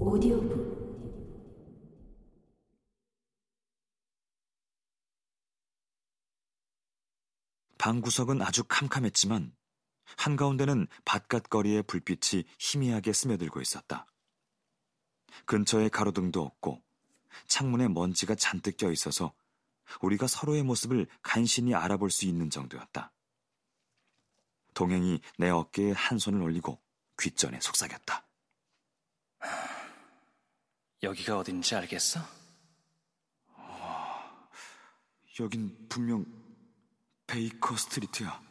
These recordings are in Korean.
오디오북 방구석은 아주 캄캄했지만 한가운데는 바깥 거리의 불빛이 희미하게 스며들고 있었다. 근처에 가로등도 없고 창문에 먼지가 잔뜩 껴 있어서 우리가 서로의 모습을 간신히 알아볼 수 있는 정도였다. 동행이 내 어깨에 한 손을 올리고 귓전에 속삭였다. 여기가 어딘지 알겠어? 여긴 분명 베이커 스트리트야.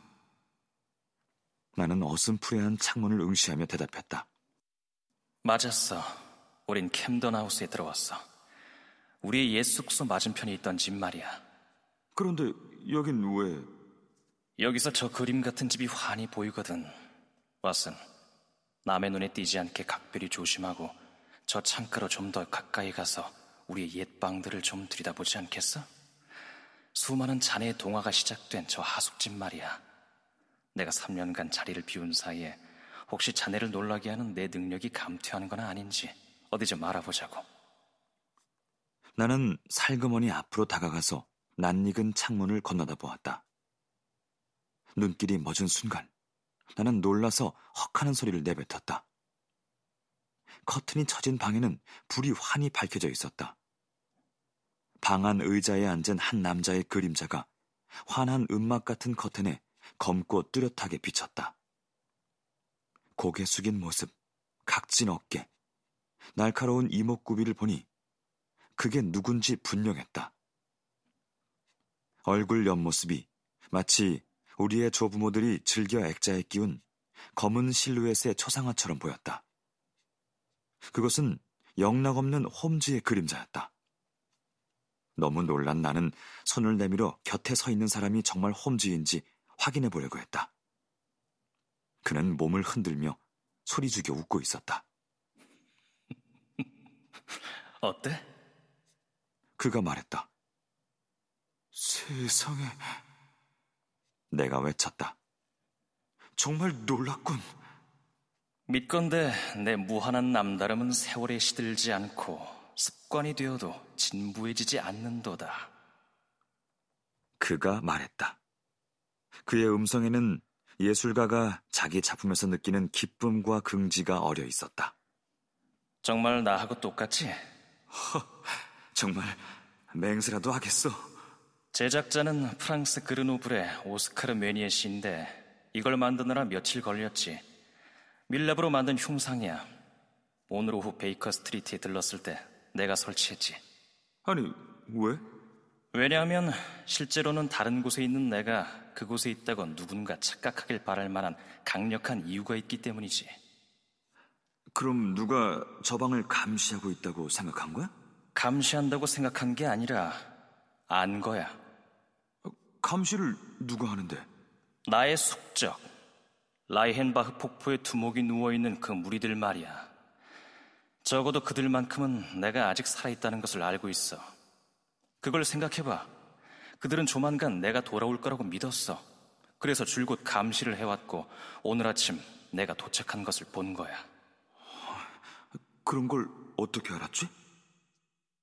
나는 어슴푸레한 창문을 응시하며 대답했다. 맞았어. 우린 캠던 하우스에 들어왔어. 우리의 옛 숙소 맞은편에 있던 집 말이야. 그런데 여긴 왜? 여기서 저 그림 같은 집이 환히 보이거든. 왓슨, 남의 눈에 띄지 않게 각별히 조심하고 저 창가로 좀 더 가까이 가서 우리의 옛 방들을 좀 들여다보지 않겠어? 수많은 자네의 동화가 시작된 저 하숙집 말이야. 내가 3년간 자리를 비운 사이에 혹시 자네를 놀라게 하는 내 능력이 감퇴하는 건 아닌지 어디 좀 알아보자고. 나는 살그머니 앞으로 다가가서 낯익은 창문을 건너다 보았다. 눈길이 멎은 순간 나는 놀라서 헉하는 소리를 내뱉었다. 커튼이 쳐진 방에는 불이 환히 밝혀져 있었다. 방 안 의자에 앉은 한 남자의 그림자가 환한 음막 같은 커튼에 검고 뚜렷하게 비쳤다. 고개 숙인 모습, 각진 어깨, 날카로운 이목구비를 보니 그게 누군지 분명했다. 얼굴 옆모습이 마치 우리의 조부모들이 즐겨 액자에 끼운 검은 실루엣의 초상화처럼 보였다. 그것은 영락없는 홈즈의 그림자였다. 너무 놀란 나는 손을 내밀어 곁에 서 있는 사람이 정말 홈즈인지 확인해 보려고 했다. 그는 몸을 흔들며 소리 죽여 웃고 있었다. 어때? 그가 말했다. 세상에. 내가 외쳤다. 정말 놀랐군. 믿건대 내 무한한 남다름은 세월에 시들지 않고 습관이 되어도 진부해지지 않는도다. 그가 말했다. 그의 음성에는 예술가가 자기 작품에서 느끼는 기쁨과 긍지가 어려 있었다. 정말 나하고 똑같지? 정말 맹세라도 하겠어. 제작자는 프랑스 그르노블의 오스카르 메니에 씨인데 이걸 만드느라 며칠 걸렸지. 밀랍으로 만든 흉상이야. 오늘 오후 베이커 스트리트에 들렀을 때 내가 설치했지. 아니, 왜? 왜냐하면 실제로는 다른 곳에 있는 내가 그곳에 있다고 누군가 착각하길 바랄 만한 강력한 이유가 있기 때문이지. 그럼 누가 저 방을 감시하고 있다고 생각한 거야? 감시한다고 생각한 게 아니라 안 거야. 감시를 누가 하는데? 나의 숙적. 라이헨바흐 폭포에 두목이 누워있는 그 무리들 말이야. 적어도 그들만큼은 내가 아직 살아있다는 것을 알고 있어. 그걸 생각해봐. 그들은 조만간 내가 돌아올 거라고 믿었어. 그래서 줄곧 감시를 해왔고 오늘 아침 내가 도착한 것을 본 거야. 그런 걸 어떻게 알았지?